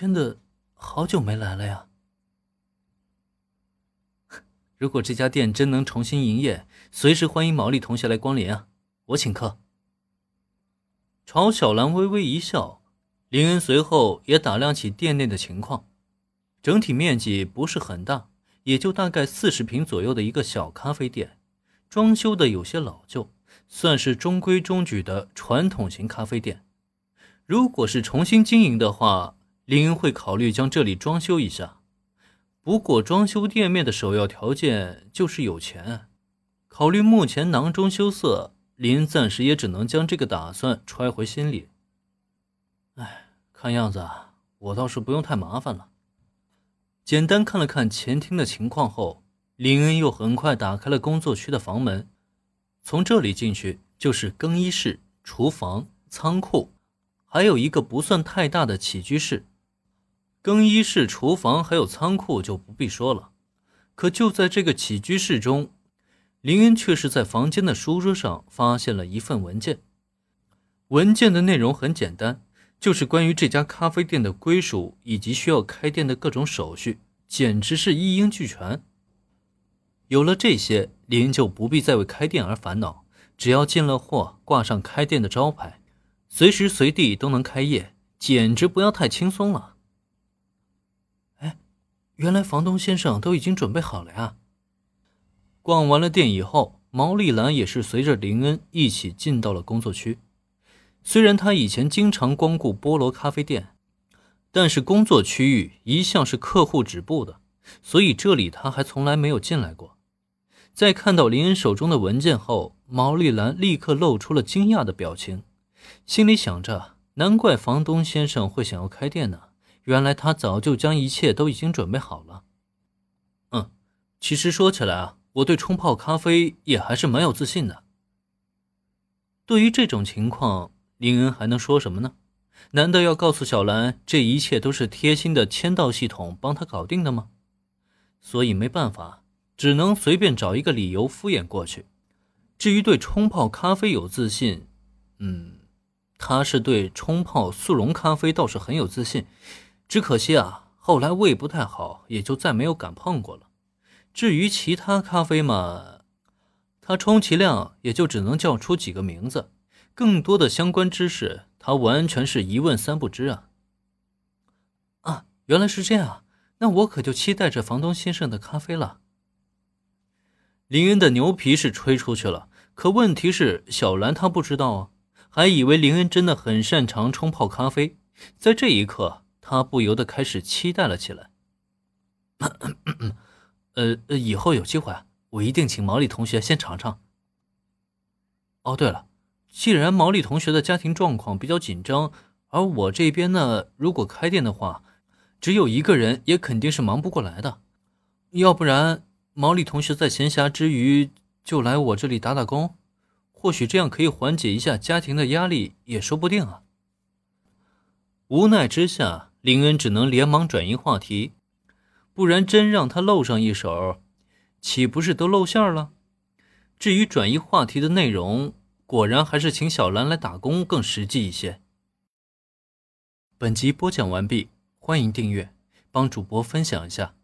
真的好久没来了呀。如果这家店真能重新营业，随时欢迎毛利同学来光临啊！我请客。朝小兰微微一笑，林恩随后也打量起店内的情况。整体面积不是很大，也就大概四十平左右的一个小咖啡店，装修的有些老旧，算是中规中矩的传统型咖啡店。如果是重新经营的话，林恩会考虑将这里装修一下。不过，装修店面的首要条件就是有钱。考虑目前囊中羞涩，林恩暂时也只能将这个打算揣回心里。哎，看样子我倒是不用太麻烦了。简单看了看前厅的情况后，林恩又很快打开了工作区的房门。从这里进去就是更衣室、厨房、仓库，还有一个不算太大的起居室。更衣室、厨房还有仓库就不必说了，可就在这个起居室中，林恩却是在房间的书桌上发现了一份文件。文件的内容很简单，就是关于这家咖啡店的归属以及需要开店的各种手续，简直是一应俱全。有了这些，林恩就不必再为开店而烦恼，只要进了货，挂上开店的招牌，随时随地都能开业，简直不要太轻松了。原来房东先生都已经准备好了呀。逛完了店以后，毛利兰也是随着林恩一起进到了工作区。虽然她以前经常光顾菠萝咖啡店，但是工作区域一向是客户止步的，所以这里她还从来没有进来过。在看到林恩手中的文件后，毛利兰立刻露出了惊讶的表情，心里想着：难怪房东先生会想要开店呢。原来他早就将一切都已经准备好了。嗯，其实说起来啊，我对冲泡咖啡也还是蛮有自信的。对于这种情况，林恩还能说什么呢？难道要告诉小兰这一切都是贴心的签到系统帮他搞定的吗？所以没办法，只能随便找一个理由敷衍过去。至于对冲泡咖啡有自信，嗯，他是对冲泡速溶咖啡倒是很有自信。只可惜啊，后来胃不太好，也就再没有敢碰过了。至于其他咖啡嘛，他充其量也就只能叫出几个名字，更多的相关知识他完全是一问三不知啊。啊，原来是这样，那我可就期待着房东先生的咖啡了。林恩的牛皮是吹出去了，可问题是小兰她不知道啊，还以为林恩真的很擅长冲泡咖啡，在这一刻。他不由得开始期待了起来。呃，以后有机会，我一定请毛利同学先尝尝。哦，对了，既然毛利同学的家庭状况比较紧张，而我这边呢，如果开店的话，只有一个人也肯定是忙不过来的。要不然，毛利同学在闲暇之余就来我这里打打工，或许这样可以缓解一下家庭的压力，也说不定啊。无奈之下。林恩只能连忙转移话题，不然真让他露上一手，岂不是都露馅了？至于转移话题的内容，果然还是请小兰来打工更实际一些。本集播讲完毕，欢迎订阅，帮主播分享一下。